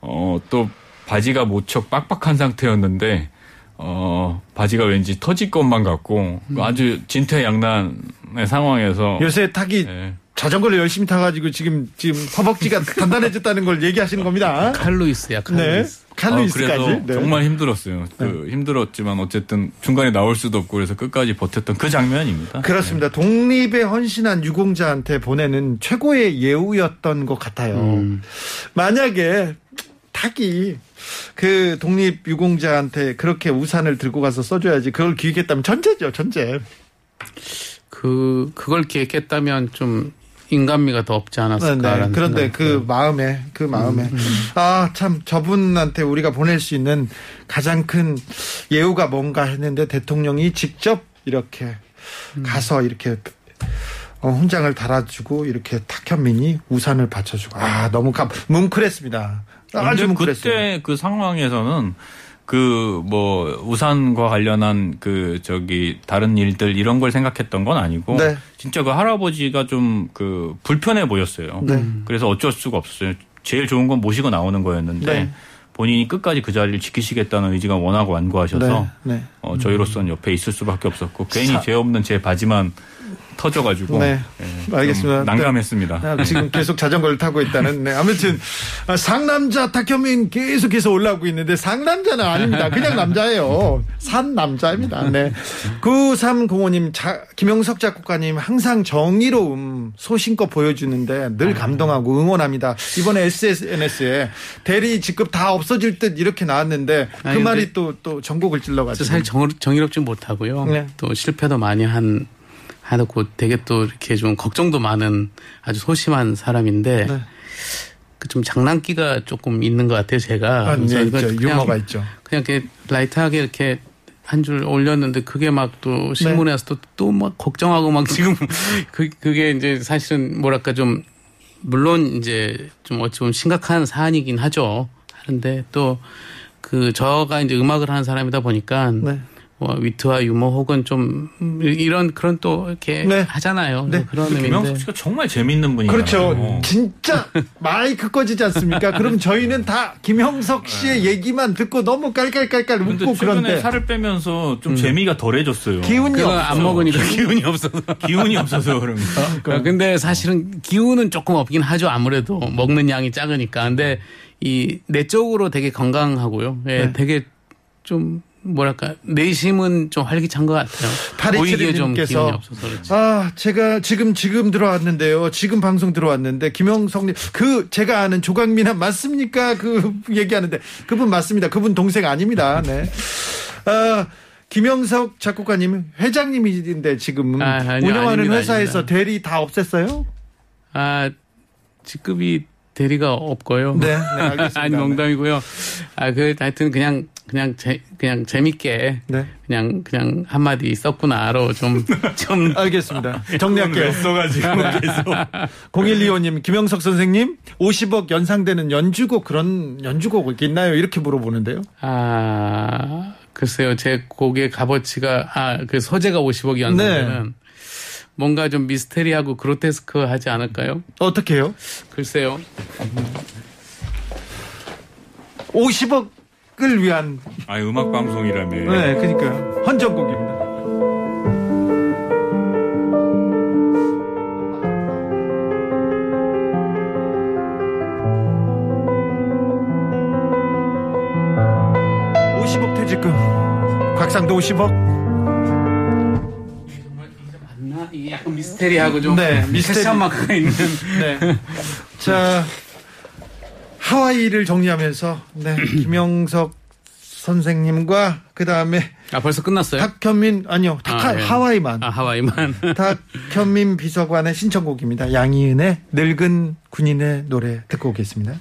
어또 바지가 모척 빡빡한 상태였는데 어 바지가 왠지 터질 것만 같고 아주 진퇴양난의 상황에서
요새 타기
예.
자전거를 열심히 타가지고 지금 지금 허벅지가 <laughs> 단단해졌다는 걸 얘기하시는 겁니다.
칼루이스야,
네.
칼루이스.
어,
칼루이스까지.
그래도
네.
정말 힘들었어요. 그 힘들었지만 어쨌든 중간에 나올 수도 없고 그래서 끝까지 버텼던 그 장면입니다.
그렇습니다. 독립에 헌신한 유공자한테 보내는 최고의 예우였던 것 같아요.
음.
만약에 탁이 그 독립 유공자한테 그렇게 우산을 들고 가서 써줘야지 그걸 기획했다면 전제죠, 전제.
그, 그걸 기획했다면 좀 인간미가 더 없지
네,
않았을까라는.
네. 그런데
생각이
그. 마음에 그 마음에 아참 저분한테 우리가 보낼 수 있는 가장 큰 예우가 뭔가 했는데 대통령이 직접 이렇게 가서 이렇게 어, 훈장을 달아주고 이렇게 탁현민이 우산을 받쳐주고 아 너무 감 뭉클했습니다. 아주
근데. 그때 그 상황에서는 그 뭐 우산과 관련한 그 저기 다른 일들 이런 걸 생각했던 건 아니고
네.
진짜 그 할아버지가 좀 그 불편해 보였어요.
네.
그래서 어쩔 수가 없었어요. 제일 좋은 건 모시고 나오는 거였는데
네.
본인이 끝까지 그 자리를 지키시겠다는 의지가 워낙 완고하셔서
네, 네.
어, 저희로서는 옆에 있을 수밖에 없었고 괜히 죄 없는 제 바지만 터져가지고
네.
예, 좀
알겠습니다.
난감했습니다.
아, 지금 계속 자전거를 타고 있다는. 네. 아무튼 아, 상남자 탁현민 계속해서 올라오고 있는데 상남자는 아닙니다. 그냥 남자예요. 산 남자입니다. 네. 9305님, 자, 김영석 작곡가님 항상 정의로움 소신껏 보여주는데 늘 감동하고 응원합니다. 이번에 SNS에 대리 직급 다 없어질 듯 이렇게 나왔는데 그
아니,
말이 또, 또 전곡을
저
찔러가지고.
사실 정, 정의롭지 못하고요.
네.
또 실패도 많이 한 하고 되게 또 이렇게 좀 걱정도 많은 아주 소심한 사람인데
네.
그좀 장난기가 조금 있는 것 같아요 제가.
아, 네, 있죠. 유머가 있죠.
그냥 이렇게 라이트하게 이렇게 한 줄 올렸는데 그게 막 또 신문에 와서 또또막 걱정하고 막 지금 <laughs> 그 그게 이제 사실은 뭐랄까 좀 물론 이제 좀 어찌 보면 심각한 사안이긴 하죠. 하는데 또 그 저가 이제 음악을 하는 사람이다 보니까
네.
뭐 위트와 유머 혹은 좀 이런 그런 또 이렇게
네.
하잖아요.
네.
그런 의미인데
김영석 씨가 정말 재밌는 분이에요.
그렇죠. 진짜 마이크 꺼지지 않습니까? 그럼 저희는 다 김형석 씨의 얘기만 듣고 너무 깔깔깔깔 웃고
최근에
그런데
살을 빼면서 좀 재미가 덜해졌어요.
기운이 없어.
안 먹으니까 <laughs> 기운이 없어서.
기운이 없어서 그런가?
아, 근데 사실은 기운은 조금 없긴 하죠. 아무래도 먹는 양이 작으니까. 근데 이 내적으로 되게 건강하고요. 예,
네.
되게 좀 뭐랄까 내심은 좀 활기찬 것 같아요. 보이기에 좀 기운이 없어서 그렇지.
아, 제가 지금 지금 들어왔는데요. 지금 방송 들어왔는데 김영석님 그 제가 아는 조강민아 맞습니까? 그 얘기하는데 그분 맞습니다. 그분 동생 아닙니다. 네. 아, 김영석 작곡가님 회장님인데 지금
아, 아니요,
운영하는
아닙니다,
회사에서
아닙니다.
대리 다 없앴어요?
아 직급이 대리가 없고요.
네, 네, <laughs> 알겠습니다.
아니 농담이고요. 아 그 하여튼 그냥 그냥 재 그냥 재밌게
네.
그냥 그냥 한 마디 썼구나로 좀 좀 <laughs>
알겠습니다. 정리할게요.
써가지고 계속. <laughs>
0125님, 김영석 선생님, 50억 연상되는 연주곡 그런 연주곡 있나요? 이렇게 물어보는데요.
아, 글쎄요. 제 곡의 값어치가, 아, 그 소재가 50억이 연상되면
네.
뭔가 좀 미스테리하고 그로테스크 하지 않을까요?
어떻게 해요?
글쎄요.
50억 을 위한,
아 음악 방송이라며.
네, 그러니까요. 헌정곡입니다. (50억) 퇴직금 곽상도 50억
맞나? 이게 약간 미스테리하고 좀.
네, 미스테리.
패션 마크가 있는.
네. 자, 하와이를 정리하면서, 네, <clears throat> 김영석 선생님과, 그 다음에
아, 벌써 끝났어요?
탁현민, 아니요, 탁,
아, 예.
하와이만.
아, 하와이만. <laughs>
탁현민 비서관의 신청곡입니다. 양희은의 늙은 군인의 노래 듣고 오겠습니다.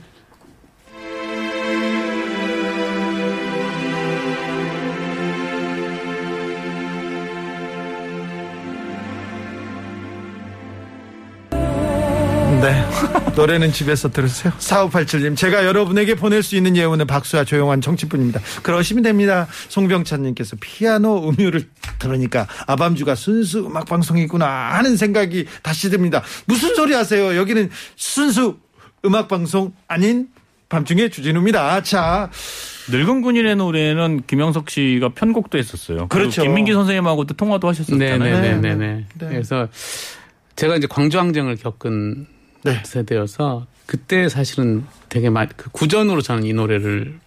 노래는 집에서 들으세요. 4587님, 제가 여러분에게 보낼 수 있는 예우는 박수와 조용한 정치뿐입니다. 그러시면 됩니다. 송병찬님께서 피아노 음유를 들으니까 아밤주가 순수 음악방송이구나 하는 생각이 다시 듭니다. 무슨 소리 하세요? 여기는 순수 음악방송 아닌 밤중에 주진우입니다. 자,
늙은 군인의 노래는 김영석 씨가 편곡도 했었어요.
그렇죠.
김민기 선생님하고도 통화도 하셨었잖아요.
네네네네.
네.
그래서 제가 이제 광주항쟁을 겪은
네.
세대여서 그때 사실은 되게 많이 그 구전으로 저는 이 노래를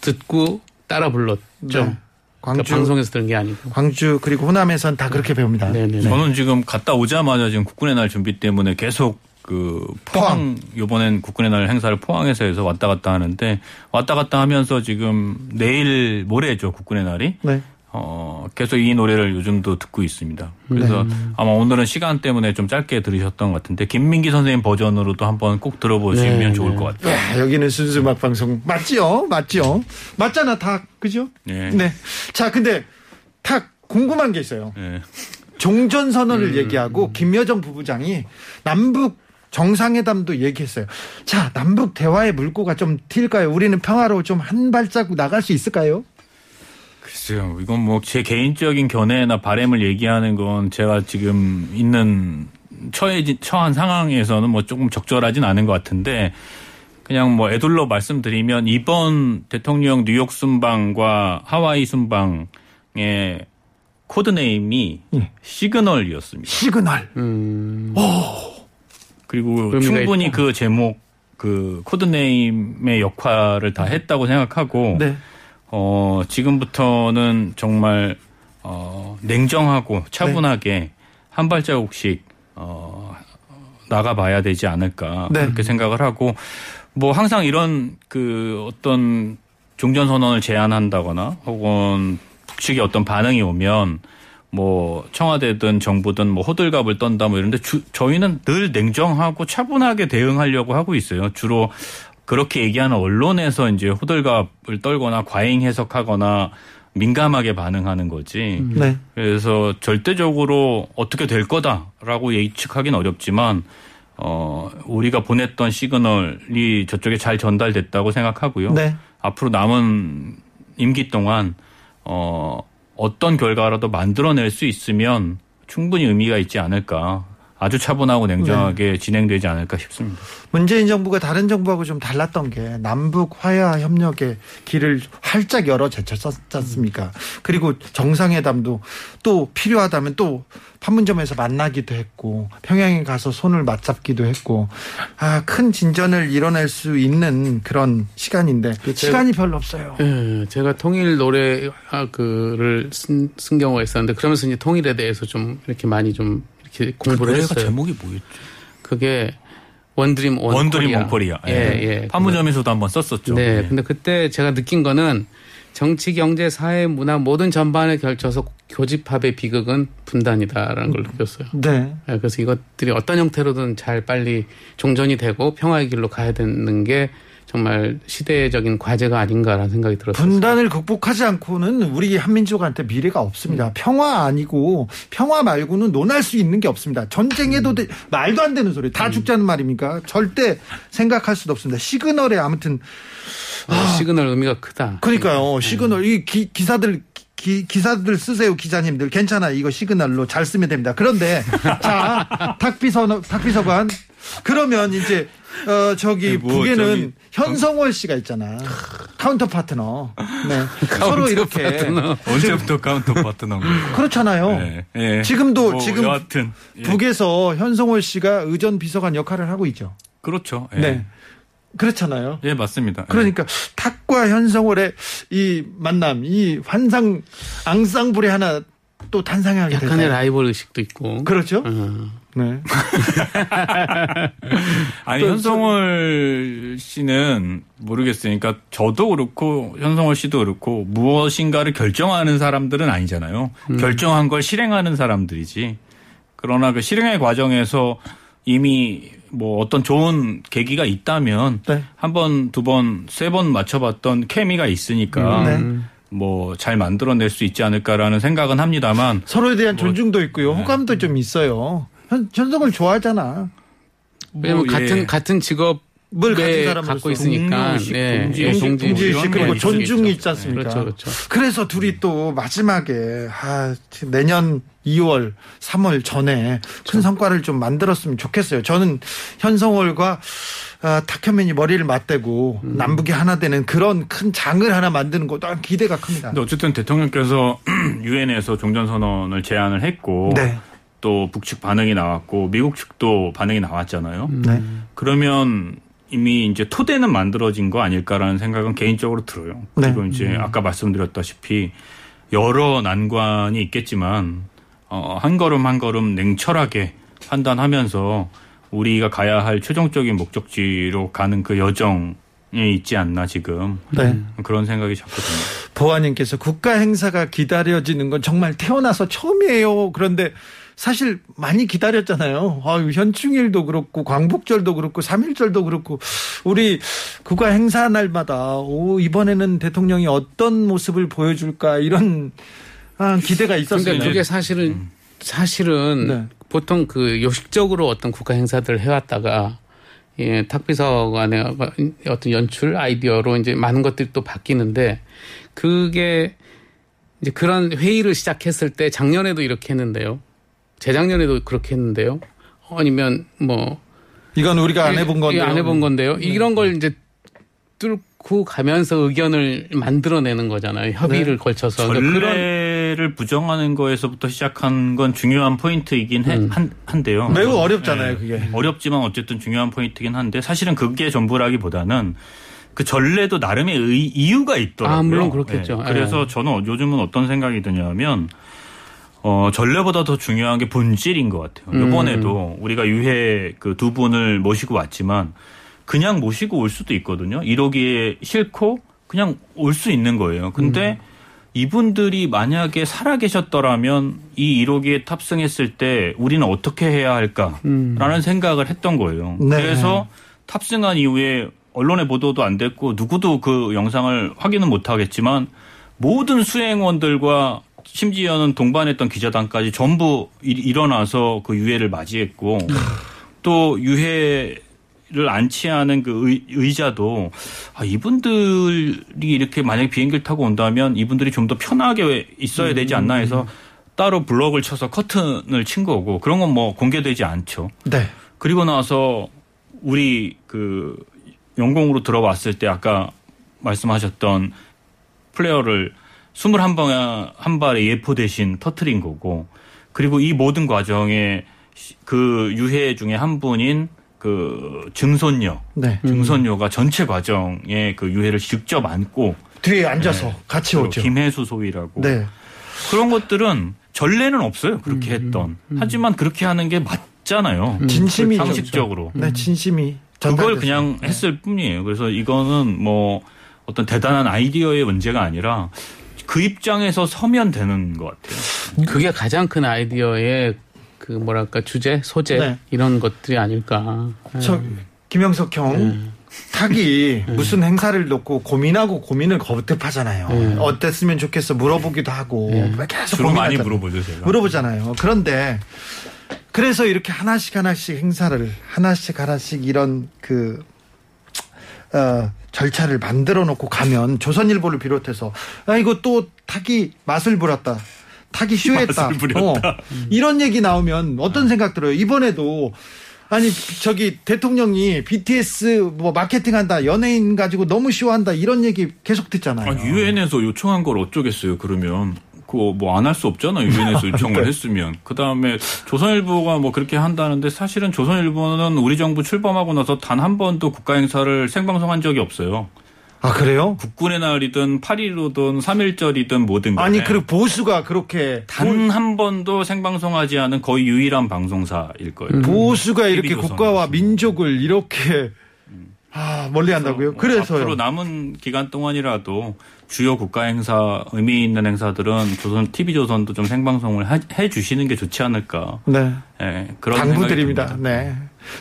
듣고 따라 불렀죠.
네.
그러니까
광주,
방송에서 들은 게 아니고.
광주 그리고 호남에선 다 그렇게 배웁니다.
네네네.
저는 지금 갔다 오자마자 지금 국군의 날 준비 때문에 계속 그 포항 요번엔 국군의 날 행사를 포항에서 해서 왔다 갔다 하는데 왔다 갔다 하면서 지금 내일 모레죠 국군의 날이
네.
어 계속 이 노래를 요즘도 듣고 있습니다. 그래서 아마 오늘은 시간 때문에 좀 짧게 들으셨던 것 같은데 김민기 선생님 버전으로도 한번 꼭 들어보시면
네,
좋을
네.
것 같아요.
야, 여기는 순수 음악 방송 맞지요? 맞지요? 맞잖아, 다. 그죠?
네.
네. 자, 근데 탁 궁금한 게 있어요.
네.
종전 선언을
음.
얘기하고 김여정 부부장이 남북 정상회담도 얘기했어요. 자, 남북 대화의 물꼬가 좀 튈까요? 우리는 평화로 좀 한 발자국 나갈 수 있을까요?
글쎄요. 이건 뭐 제 개인적인 견해나 바램을 얘기하는 건 제가 지금 있는 처해 처한 상황에서는 뭐 조금 적절하진 않은 것 같은데 그냥 뭐 에둘러 말씀드리면 이번 대통령 뉴욕 순방과 하와이 순방의 code name이
예.
시그널이었습니다.
시그널.
음.
그리고
의미가
충분히
있다.
그 제목 그 code name의 역할을 다 했다고 생각하고
네.
어, 지금부터는 정말, 어, 냉정하고 차분하게
네.
한 발자국씩, 어, 나가봐야 되지 않을까.
네.
그렇게 생각을 하고, 뭐 항상 이런 그 어떤 종전 선언을 제안한다거나 혹은 북측의 어떤 반응이 오면 뭐 청와대든 정부든 뭐 호들갑을 떤다 뭐 이런데 주, 저희는 늘 냉정하고 차분하게 대응하려고 하고 있어요. 주로 그렇게 얘기하는 언론에서 이제 호들갑을 떨거나 과잉 해석하거나 민감하게 반응하는 거지.
네.
그래서 절대적으로 어떻게 될 거다라고 예측하기는 어렵지만 어 우리가 보냈던 시그널이 저쪽에 잘 전달됐다고 생각하고요.
네.
앞으로 남은 임기 동안 어 어떤 결과라도 만들어낼 수 있으면 충분히 의미가 있지 않을까. 아주 차분하고 냉정하게
네.
진행되지 않을까 싶습니다.
문재인 정부가 다른 정부하고 좀 달랐던 게 남북 화해와 협력의 길을 활짝 열어 제쳤었지 않습니까? 그리고 정상회담도 또 필요하다면 또 판문점에서 만나기도 했고 평양에 가서 손을 맞잡기도 했고 아, 큰 진전을 이뤄낼 수 있는 그런 시간인데 시간이 별로 없어요.
예, 제가 통일 노래 아, 그를 쓴, 쓴 경우가 있었는데 그러면서 이제 통일에 대해서 좀 이렇게 많이 좀 공부를 했어요.
제목이 뭐였죠?
그게
One
Dream One One
Dream Korea. One Korea.
예, 예.
판문점에서도 한번 썼었죠.
네.
예.
근데 그때 제가 느낀 거는 정치, 경제, 사회, 문화 모든 전반에 걸쳐서 교집합의 비극은 분단이다라는 걸 느꼈어요.
네.
예, 그래서 이것들이 어떤 형태로든 잘 빨리 종전이 되고 평화의 길로 가야 되는 게 정말 시대적인 과제가 아닌가라는 생각이 들었어요.
분단을 극복하지 않고는 우리 한민족한테 미래가 없습니다. 평화 아니고 평화 말고는 논할 수 있는 게 없습니다. 전쟁해도 돼- 말도 안 되는 소리. 다 죽자는 말입니까? 절대 생각할 수도 없습니다. 시그널에 아무튼
어, 시그널 의미가 크다.
그러니까요. 시그널 이 기, 기사들 기, 기사들 쓰세요 기자님들 괜찮아 이거 시그널로 잘 쓰면 됩니다. 그런데 자 <laughs> 탁비서 탁비서관 그러면 이제 어 저기
뭐
북에는
저기
현송월 씨가 있잖아 counter partner 네 <laughs> 서로 이렇게
언제부터 counter partner인 거예요?
그렇잖아요.
네, 예.
지금도
뭐
지금
여하튼 예.
북에서 현송월 씨가 의전 비서관 역할을 하고 있죠.
그렇죠. 예.
네 그렇잖아요.
예, 맞습니다.
그러니까 탁과 현성월의 이 만남, 이 환상 앙상블이 하나 또 탄생하게
약간의
될까요?
라이벌 의식도 있고.
그렇죠.
어.
네. <laughs>
아니
또
현성월 씨는 모르겠어요. 그러니까 저도 그렇고 현성월 씨도 그렇고 무엇인가를 결정하는 사람들은 아니잖아요.
음.
결정한 걸 실행하는 사람들이지. 그러나 그 실행의 과정에서 이미 뭐 어떤 좋은 계기가 있다면
네.
한 번, 두 번, 세 번 맞춰봤던 케미가 있으니까
네.
뭐 잘 만들어낼 수 있지 않을까라는 생각은 합니다만
서로에 대한
뭐,
존중도 있고요. 호감도 좀 있어요. 현, 현성을 좋아하잖아.
왜냐면
뭐, 예.
같은 같은 직업
뭘 가진
을
사람으로서
갖고 있으니까
동료의식,
네,
동지의식,
예, 동지-
동지의식
이런
그리고
거 있을 수
존중이. 있지 않습니까?
그렇죠, 그렇죠.
그래서 둘이 또 마지막에 아, 내년 2월, 3월 전에 큰 성과를 좀 만들었으면 좋겠어요. 저는 현성월과 아, 탁현민이 머리를 맞대고
음.
남북이 하나 되는 그런 큰 장을 하나 만드는 것도 기대가 큽니다.
근데 어쨌든 대통령께서 <clears throat> 유엔에서 종전선언을 제안을 했고
네.
또 북측 반응이 나왔고 미국 측도 반응이 나왔잖아요.
네.
그러면 이미 이제 토대는 만들어진 거 아닐까라는 생각은 개인적으로 들어요. 그리고
네.
이제 아까 말씀드렸다시피 여러 난관이 있겠지만 어, 한 걸음 한 걸음 냉철하게 판단하면서 우리가 가야 할 최종적인 목적지로 가는 그 여정에 있지 않나 지금
네.
그런 생각이 자꾸 듭니다.
보아님께서 국가 행사가 기다려지는 건 정말 태어나서 처음이에요. 그런데 사실 많이 기다렸잖아요. 아유, 현충일도 그렇고 광복절도 그렇고 3.1절도 그렇고 우리 국가 행사 날마다 오 이번에는 대통령이 어떤 모습을 보여줄까 이런 아, 기대가 있었어요.
근데 그게 사실은 사실은
네.
보통 그 요식적으로 어떤 국가 행사들을 해왔다가 예, 탁비서관의 어떤 연출 아이디어로 이제 많은 것들이 또 바뀌는데 그게 이제 그런 회의를 시작했을 때 작년에도 이렇게 했는데요. 재작년에도 그렇게 했는데요. 아니면 뭐
이건 우리가 안 해본 건데
예, 안 해본 건데요. 이런 걸 이제 뚫고 가면서 의견을 만들어내는 거잖아요. 협의를 걸쳐서. 그러니까
전례를 부정하는 거에서부터 시작한 건 중요한 포인트이긴 해-
음.
한, 한데요.
매우 어렵잖아요, 그게.
어렵지만 어쨌든 중요한 포인트긴 한데 사실은 그게 전부라기보다는 그 전례도 나름의 의- 이유가 있더라고요.
아, 물론 그렇겠죠.
네. 그래서 저는 요즘은 어떤 생각이 드냐면 어, 전례보다 더 중요한 게 본질인 것 같아요.
음.
이번에도 우리가 유해 그 두 분을 모시고 왔지만 그냥 모시고 올 수도 있거든요. 이러기에 싫고 그냥 올 수 있는 거예요. 근데 이분들이 만약에 살아 계셨더라면 이 1호기에 탑승했을 때 우리는 어떻게 해야 할까라는 생각을 했던 거예요.
네.
그래서 탑승한 이후에 언론에 보도도 안 됐고 누구도 그 영상을 확인은 못 하겠지만 모든 수행원들과 심지어는 동반했던 기자단까지 전부 일- 일어나서 그 유해를 맞이했고 또 유해 를 안치하는 그 의, 의자도 아, 이분들이 이렇게 만약에 비행기를 타고 온다면 이분들이 좀 더 편하게 있어야 되지 않나 해서 따로 블럭을 쳐서 커튼을 친 거고 그런 건 뭐 공개되지 않죠.
네.
그리고 나서 우리 그 영공으로 들어왔을 때 아까 말씀하셨던 플레어를 21방 한 발의 예포 대신 터트린 거고 그리고 이 모든 과정에 시- 그 유해 중에 한 분인 그 증손녀.
네.
증손녀가 전체 과정에 그 유해를 직접 안고.
뒤에 앉아서 같이
그
오죠.
김혜수 소위라고.
네.
그런 것들은 전례는 없어요 그렇게
음,
했던. 하지만 그렇게 하는 게 맞잖아요.
진심이
상식적으로.
네, 진심이
그걸. 그냥 했을 뿐이에요. 그래서 이거는 뭐 어떤 대단한 아이디어의 문제가 아니라 그 입장에서 서면 되는 것 같아요.
그게 가장 큰 아이디어의 그 뭐랄까 주제, 소재
네.
이런 것들이 아닐까.
저 김영석 형
네.
탁이 무슨 행사를 놓고 고민하고 고민을 거듭하잖아요.
네.
어땠으면 좋겠어 물어보기도 하고
네.
계속
주로 많이. 물어보죠, 제가.
물어보잖아요. 그런데 그래서 이렇게 하나씩 하나씩 행사를 하나씩 하나씩 이런 그 어, 절차를 만들어 놓고 가면 조선일보를 비롯해서 아 이거 또 탁이 맛을 불었다. 탁이 쇼했다.
맛을 부렸다.
어, 이런 얘기 나오면 어떤 생각 들어요? 이번에도 아니 저기 대통령이 BTS 뭐 마케팅한다 연예인 가지고 너무 쇼한다 이런 얘기 계속 듣잖아요.
유엔에서 요청한 걸 어쩌겠어요, 그러면. 그거 뭐 안 할 수 없잖아요, 유엔에서 요청을 <laughs>
네.
했으면. 그 다음에 조선일보가 뭐 그렇게 한다는데 사실은 조선일보는 우리 정부 출범하고 나서 단 한 번도 국가 행사를 생방송한 적이 없어요.
아 그래요?
국군의 날이든 8.15든 3.1절이든 뭐든 간에.
아니 그 보수가 그렇게
단 한 번도 생방송하지 않은 거의 유일한 방송사일 거예요.
보수가 이렇게. 국가와 민족을 이렇게 아, 멀리 한다고요?
뭐
그래서요.
앞으로 남은 기간 동안이라도 주요 국가 행사 의미 있는 행사들은 조선 TV 조선도 좀 생방송을 하- 해 주시는 게 좋지 않을까.
네.
예, 그런
당부드립니다. 네.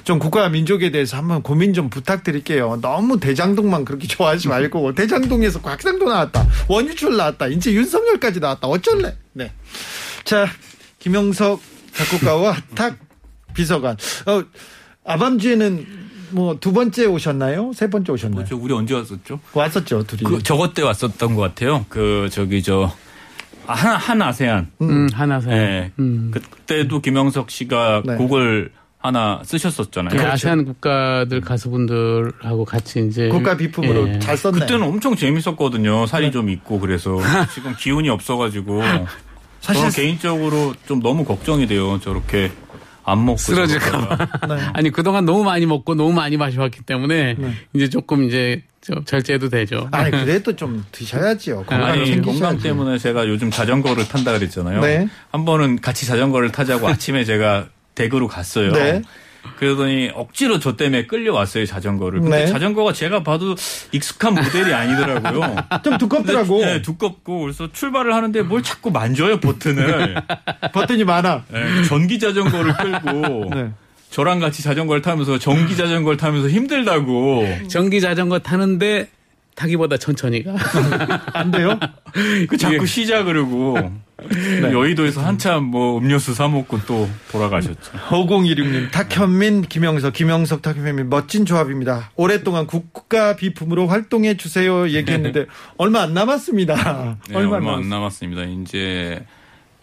좀 국가와 민족에 대해서 한번 고민 좀 부탁드릴게요. 너무 대장동만 그렇게 <laughs> 좋아하지 말고 대장동에서 곽상도 나왔다. 원유철 나왔다. 이제 윤석열까지 나왔다. 어쩔래? 네. 자, 김영석 작곡가와 <laughs> 탁 비서관. 어, 아밤주에는 뭐 두 번째 오셨나요? 세 번째 오셨나요?
뭐죠? 우리 언제 왔었죠?
왔었죠, 둘이.
그 저것 때 왔었던 것 같아요. 그 저기 저 한, 한 아세안.
음, 하나서.
예.
음.
그때도 김영석 씨가
네.
곡을 하나 쓰셨었잖아요.
그 아세안 국가들 가수분들하고 같이 이제
국가 비품으로
예.
잘 썼네.
그때는 엄청 재밌었거든요.
네.
살이 좀 있고 그래서 <laughs> 지금 기운이 없어가지고
사실
저는 개인적으로 좀 너무 걱정이 돼요. 저렇게 안 먹고
쓰러질까
저러다가. <laughs>
네.
아니 그동안 너무 많이 먹고 너무 많이 마셔왔기 때문에 이제 조금 이제 저 절제해도 되죠.
아니 <laughs> 그래도 좀 드셔야지요. 건강
아니
챙기셔야지.
건강 때문에 제가 요즘 자전거를 탄다 그랬잖아요.
네.
한 번은 같이 자전거를 타자고 <laughs> 아침에 제가 댁으로 갔어요.
네.
그러더니 억지로 저 때문에 끌려왔어요 자전거를. 근데
네.
자전거가 제가 봐도 익숙한 모델이 아니더라고요. <laughs>
좀 두껍더라고.
네, 두껍고 그래서 출발을 하는데 뭘 자꾸 만져요 버튼을. <laughs>
버튼이 많아.
네, 전기 자전거를 끌고 <laughs>
네.
저랑 같이 자전거를 타면서 전기 자전거를 타면서 힘들다고.
전기 자전거 타는데 타기보다 천천히 가. <laughs>
안 돼요?
그 자꾸 쉬자 그러고 여의도에서 한참 뭐 음료수 사 먹고 또 돌아가셨죠.
5016님, 탁현민, 김영석, 김영석, 탁현민, 멋진 조합입니다. 오랫동안 국가 비품으로 활동해 주세요. 얘기했는데, 얼마 안 남았습니다.
네,
얼마,
얼마, 안안
남았습니다.
이제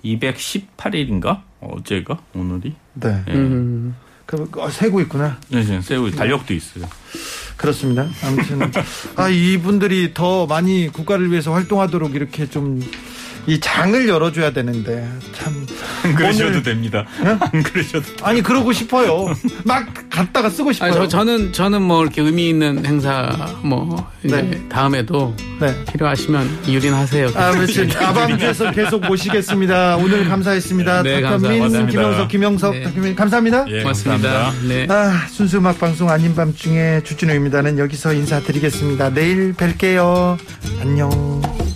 218일인가 어제가 오늘이
네.
네.
음.
그, 어, 세고 있구나.
네, 세우 달력도 있어요.
그렇습니다. 아무튼, <laughs> 아, 이분들이 더 많이 국가를 위해서 활동하도록 이렇게 좀, 이 장을 열어줘야 되는데, 참.
그러셔도
오늘-
됩니다. 그러셔도
아니, 그러고 싶어요. 막 갖다가 쓰고 싶어요.
아니, 저, 저는 저는 뭐 이렇게 의미 있는 행사 뭐 이제
네.
다음에도
네.
필요하시면 유린하세요.
아무튼 아밤주에서 <laughs> 계속 모시겠습니다. 오늘 감사했습니다.
네, 감사합니다.
김영석, 김영석,
네.
탁현민 감사합니다.
예,
고맙습니다.
감사합니다.
네.
아, 순수 음악 방송 아닌 밤중에 주진우입니다는 여기서 인사드리겠습니다. 내일 뵐게요. 안녕.